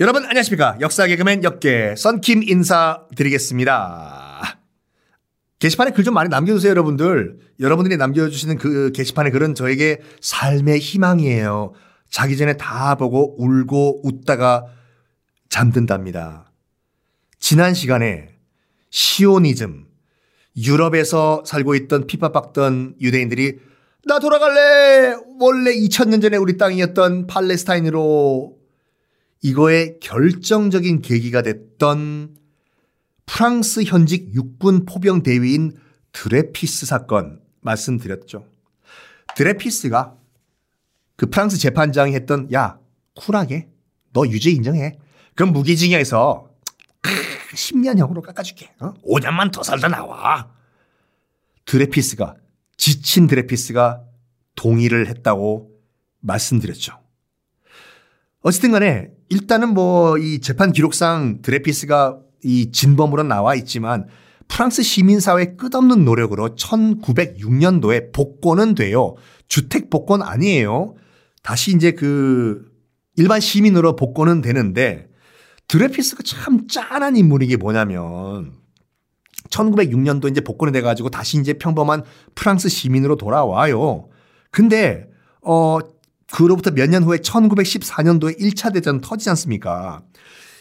여러분 안녕하십니까 역사 개그맨 역계 썬킴 인사드리겠습니다. 게시판에 글 좀 많이 남겨주세요 여러분들. 여러분들이 남겨주시는 그 게시판의 글은 저에게 삶의 희망이에요. 자기 전에 다 보고 울고 웃다가 잠든답니다. 지난 시간에 시오니즘 유럽에서 살고 있던 피파박던 유대인들이 나 돌아갈래 원래 2000년 전에 우리 땅이었던 팔레스타인으로 이거의 결정적인 계기가 됐던 프랑스 현직 육군 포병 대위인 드레피스 사건 말씀드렸죠. 드레피스가 그 프랑스 재판장이 했던 야 쿨하게 너 유죄 인정해. 그럼 무기징역에서 10년형으로 깎아줄게. 어? 5년만 더 살다 나와. 드레피스가 지친 드레피스가 동의를 했다고 말씀드렸죠. 어쨌든 간에 일단은 뭐 이 재판 기록상 드레피스가 이 진범으로 나와 있지만 프랑스 시민사회 끝없는 노력으로 1906년도에 복권은 돼요. 주택 복권 아니에요. 다시 이제 그 일반 시민으로 복권은 되는데 드레피스가 참 짠한 인물인 게 뭐냐면 1906년도 이제 복권이 돼가지고 다시 이제 평범한 프랑스 시민으로 돌아와요. 근데 어 그로부터 몇 년 후에 1914년도에 1차 대전 터지지 않습니까?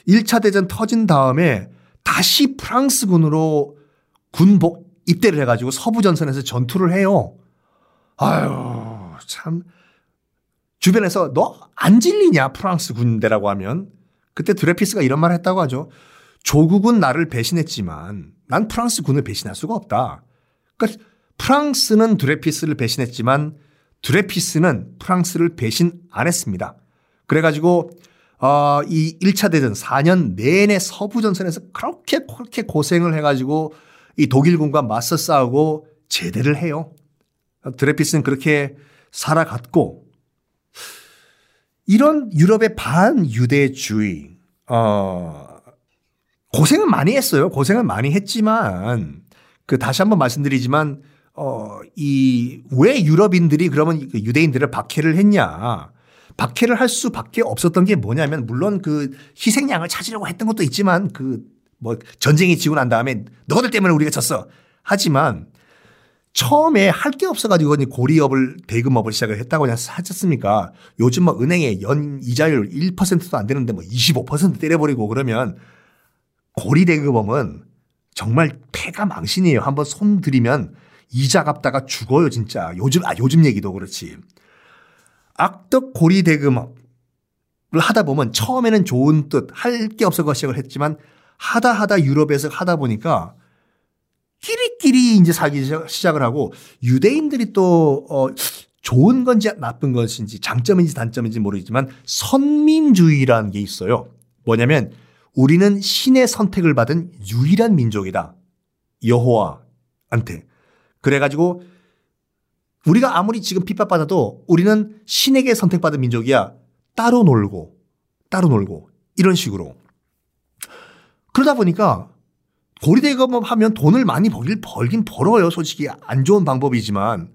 1차 대전 터진 다음에 다시 프랑스군으로 군복 입대를 해가지고 서부 전선에서 전투를 해요. 아유, 참. 주변에서 너 안 질리냐, 프랑스 군대라고 하면. 그때 드레피스가 이런 말을 했다고 하죠. 조국은 나를 배신했지만 난 프랑스 군을 배신할 수가 없다. 그러니까 프랑스는 드레피스를 배신했지만 드레피스는 프랑스를 배신 안 했습니다. 그래가지고 어, 이 1차 대전 4년 내내 서부 전선에서 그렇게 그렇게 고생을 해가지고 이 독일군과 맞서 싸우고 제대를 해요. 드레피스는 그렇게 살아갔고 이런 유럽의 반유대주의, 어, 고생은 많이 했어요. 고생은 많이 했지만 그 다시 한번 말씀드리지만 어, 이 왜 유럽인들이 그러면 그 유대인들을 박해를 했냐. 박해를 할 수밖에 없었던 게 뭐냐면 물론 그 희생양을 찾으려고 했던 것도 있지만 그 뭐 전쟁이 지고 난 다음에 너희들 때문에 우리가 졌어. 하지만 처음에 할 게 없어가지고 고리업을 대금업을 시작을 했다고 하셨습니까? 요즘 뭐 은행에 연 이자율 1%도 안 되는데 뭐 25% 때려버리고 그러면 고리 대금업은 정말 폐가 망신이에요. 한번 손 들이면 이자 갚다가 죽어요, 진짜. 요즘, 아, 요즘 얘기도 그렇지. 악덕 고리 대금업을 하다 보면 처음에는 좋은 뜻, 할 게 없어서 시작을 했지만 하다 하다 유럽에서 하다 보니까 끼리끼리 이제 살기 시작을 하고 유대인들이 또, 어, 좋은 건지 나쁜 것인지 장점인지 단점인지 모르겠지만 선민주의라는 게 있어요. 뭐냐면 우리는 신의 선택을 받은 유일한 민족이다. 여호와한테. 그래가지고 우리가 아무리 지금 핍박받아도 우리는 신에게 선택받은 민족이야. 따로 놀고, 따로 놀고, 이런 식으로. 그러다 보니까 고리대금업 하면 돈을 많이 벌긴, 벌긴 벌어요. 솔직히 안 좋은 방법이지만.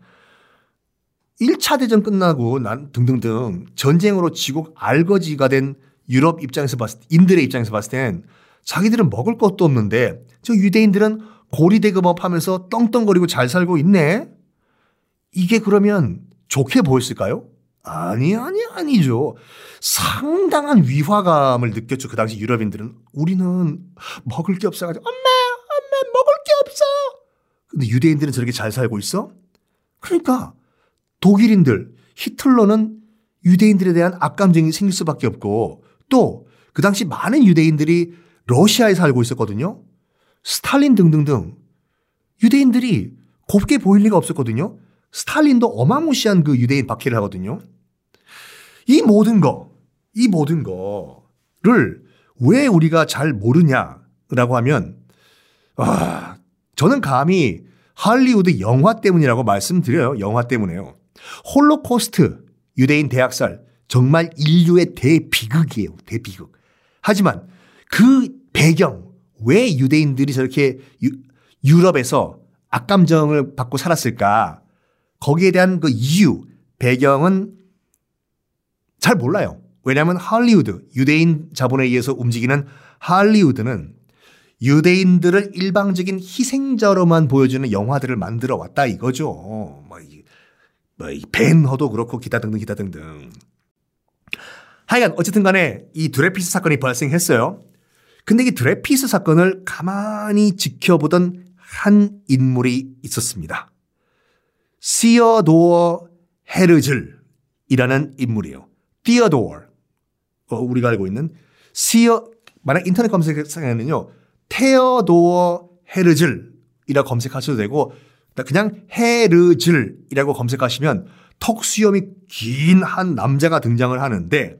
1차 대전 끝나고 난 등등등 전쟁으로 지고 알거지가 된 유럽 입장에서 봤을 때, 인들의 입장에서 봤을 땐 자기들은 먹을 것도 없는데 저 유대인들은 고리 대금업 하면서 떵떵거리고 잘 살고 있네? 이게 그러면 좋게 보였을까요? 아니, 아니, 아니죠. 상당한 위화감을 느꼈죠. 그 당시 유럽인들은. 우리는 먹을 게 없어가지고, 엄마, 엄마, 먹을 게 없어. 근데 유대인들은 저렇게 잘 살고 있어? 그러니까 독일인들, 히틀러는 유대인들에 대한 악감정이 생길 수밖에 없고 또 그 당시 많은 유대인들이 러시아에 살고 있었거든요. 스탈린 등등등 유대인들이 곱게 보일 리가 없었거든요. 스탈린도 어마무시한 그 유대인 박해를 하거든요. 이 모든 거, 이 모든 거를 왜 우리가 잘 모르냐라고 하면, 아, 저는 감히 할리우드 영화 때문이라고 말씀드려요. 영화 때문에요. 홀로코스트, 유대인 대학살, 정말 인류의 대비극이에요. 대비극. 하지만 그 배경, 왜 유대인들이 저렇게 유, 럽에서 악감정을 받고 살았을까? 거기에 대한 그 이유, 배경은 잘 몰라요. 왜냐하면 할리우드, 유대인 자본에 의해서 움직이는 할리우드는 유대인들을 일방적인 희생자로만 보여주는 영화들을 만들어 왔다 이거죠. 뭐, 이, 뭐, 이 벤허도 그렇고 기타 등등 기타 등등. 하여간 어쨌든 간에 이 드레피스 사건이 발생했어요. 근데 이 드레피스 사건을 가만히 지켜보던 한 인물이 있었습니다. 시어도어 헤르즐이라는 인물이에요. 티어도어. 어, 우리가 알고 있는 시어 만약 인터넷 검색창에는요. 테어도어 헤르즐이라고 검색하셔도 되고 그냥 헤르즐이라고 검색하시면 턱 수염이 긴 한 남자가 등장을 하는데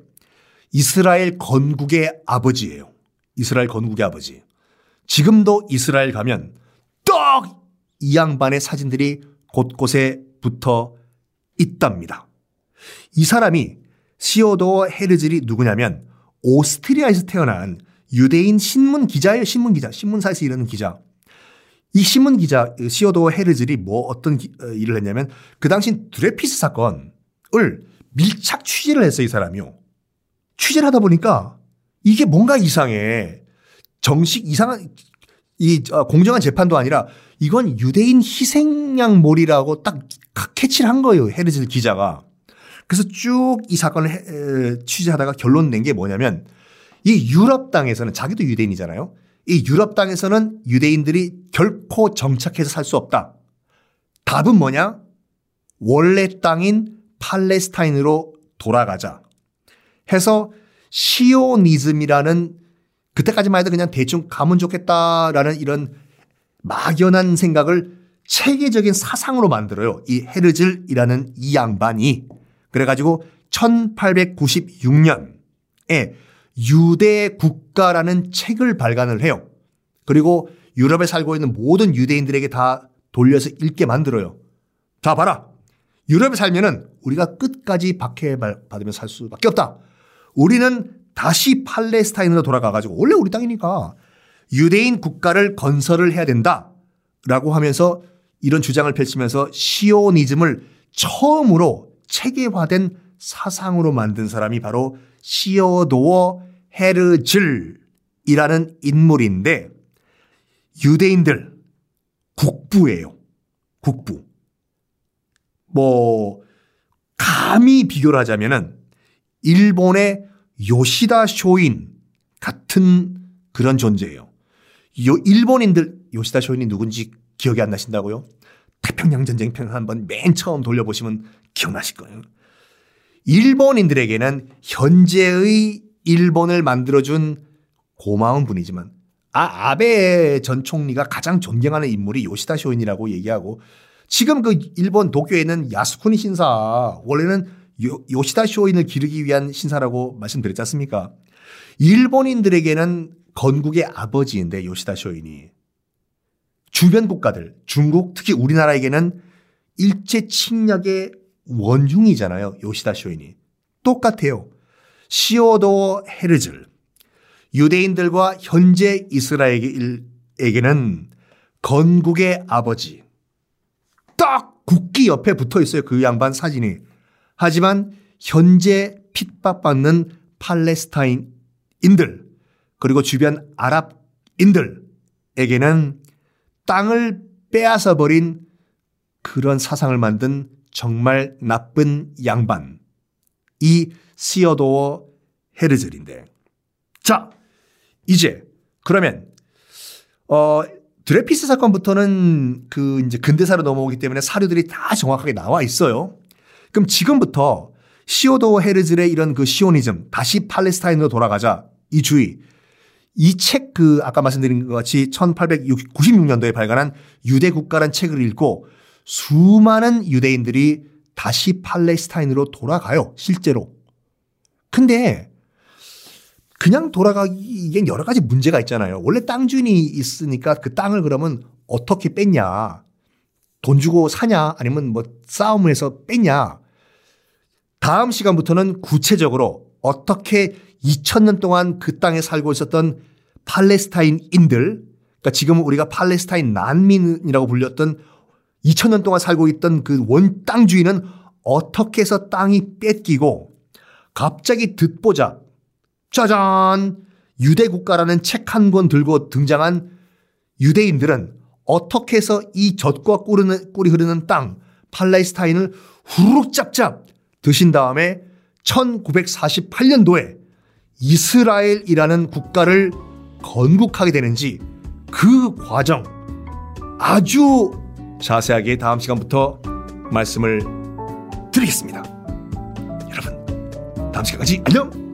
이스라엘 건국의 아버지예요. 이스라엘 건국의 아버지. 지금도 이스라엘 가면 떡 이 양반의 사진들이 곳곳에 붙어 있답니다. 이 사람이 시오도 헤르즐이 누구냐면 오스트리아에서 태어난 유대인 신문 기자예요. 신문 기자. 신문사에서 일하는 기자. 이 신문 기자 시오도 헤르즐이 뭐 어떤 기, 어, 일을 했냐면 그 당시 드레피스 사건을 밀착 취재를 했어요. 이 사람이요. 취재를 하다 보니까 이게 뭔가 이상해. 정식 이상한 이 어, 공정한 재판도 아니라 이건 유대인 희생양몰이라고 딱 캐치를 한 거예요. 헤르즐 기자가. 그래서 쭉 이 사건을 취재하다가 결론 낸 게 뭐냐면 이 유럽 땅에서는 자기도 유대인이잖아요. 이 유럽 땅에서는 유대인들이 결코 정착해서 살 수 없다. 답은 뭐냐? 원래 땅인 팔레스타인으로 돌아가자. 해서 시오니즘이라는 그때까지만 해도 그냥 대충 가면 좋겠다라는 이런 막연한 생각을 체계적인 사상으로 만들어요. 이 헤르즐이라는 이 양반이. 그래가지고 1896년에 유대 국가라는 책을 발간을 해요. 그리고 유럽에 살고 있는 모든 유대인들에게 다 돌려서 읽게 만들어요. 자, 봐라. 유럽에 살면은 우리가 끝까지 박해받으며 살 수밖에 없다. 우리는 다시 팔레스타인으로 돌아가가지고 원래 우리 땅이니까 유대인 국가를 건설을 해야 된다. 라고 하면서 이런 주장을 펼치면서 시오니즘을 처음으로 체계화된 사상으로 만든 사람이 바로 시어도어 헤르즐이라는 인물인데 유대인들 국부예요. 국부. 뭐 감히 비교를 하자면은 일본의 요시다 쇼인 같은 그런 존재예요. 요 일본인들 요시다 쇼인이 누군지 기억이 안 나신다고요? 태평양 전쟁 편 한번 맨 처음 돌려보시면 기억나실 거예요. 일본인들에게는 현재의 일본을 만들어준 고마운 분이지만 아, 아베 전 총리가 가장 존경하는 인물이 요시다 쇼인이라고 얘기하고 지금 그 일본 도쿄에 있는 야스쿠니 신사 원래는 요, 요시다 쇼인을 기르기 위한 신사라고 말씀드렸지 않습니까? 일본인들에게는 건국의 아버지인데 요시다 쇼인이 주변 국가들 중국 특히 우리나라에게는 일제 침략의 원흉이잖아요. 요시다 쇼인이. 똑같아요. 시오도 헤르즐. 유대인들과 현재 이스라엘에게는 건국의 아버지. 딱 국기 옆에 붙어 있어요. 그 양반 사진이. 하지만 현재 핍박받는 팔레스타인인들 그리고 주변 아랍인들에게는 땅을 빼앗아 버린 그런 사상을 만든 정말 나쁜 양반. 이 시어도어 헤르즐인데. 자, 이제 그러면 어 드레피스 사건부터는 그 이제 근대사로 넘어오기 때문에 사료들이 다 정확하게 나와 있어요. 그럼 지금부터 시오도 헤르즐의 이런 그 시오니즘 다시 팔레스타인으로 돌아가자 이 주의 이 책 그 아까 말씀드린 것 같이 1896년도에 발간한 유대 국가란 책을 읽고 수많은 유대인들이 다시 팔레스타인으로 돌아가요. 실제로. 근데 그냥 돌아가기엔 여러 가지 문제가 있잖아요. 원래 땅 주인이 있으니까 그 땅을 그러면 어떻게 뺐냐. 돈 주고 사냐 아니면 뭐 싸움을 해서 뺐냐. 다음 시간부터는 구체적으로 어떻게 2000년 동안 그 땅에 살고 있었던 팔레스타인인들 그러니까 지금 우리가 팔레스타인 난민이라고 불렸던 2000년 동안 살고 있던 그 원땅 주인은 어떻게 해서 땅이 뺏기고 갑자기 듣보자 짜잔 유대 국가라는 책 한 권 들고 등장한 유대인들은 어떻게 해서 이 젖과 꿀이 흐르는 땅 팔레스타인을 후루룩 짭짭 드신 다음에 1948년도에 이스라엘이라는 국가를 건국하게 되는지 그 과정 아주 자세하게 다음 시간부터 말씀을 드리겠습니다. 여러분, 다음 시간까지 안녕!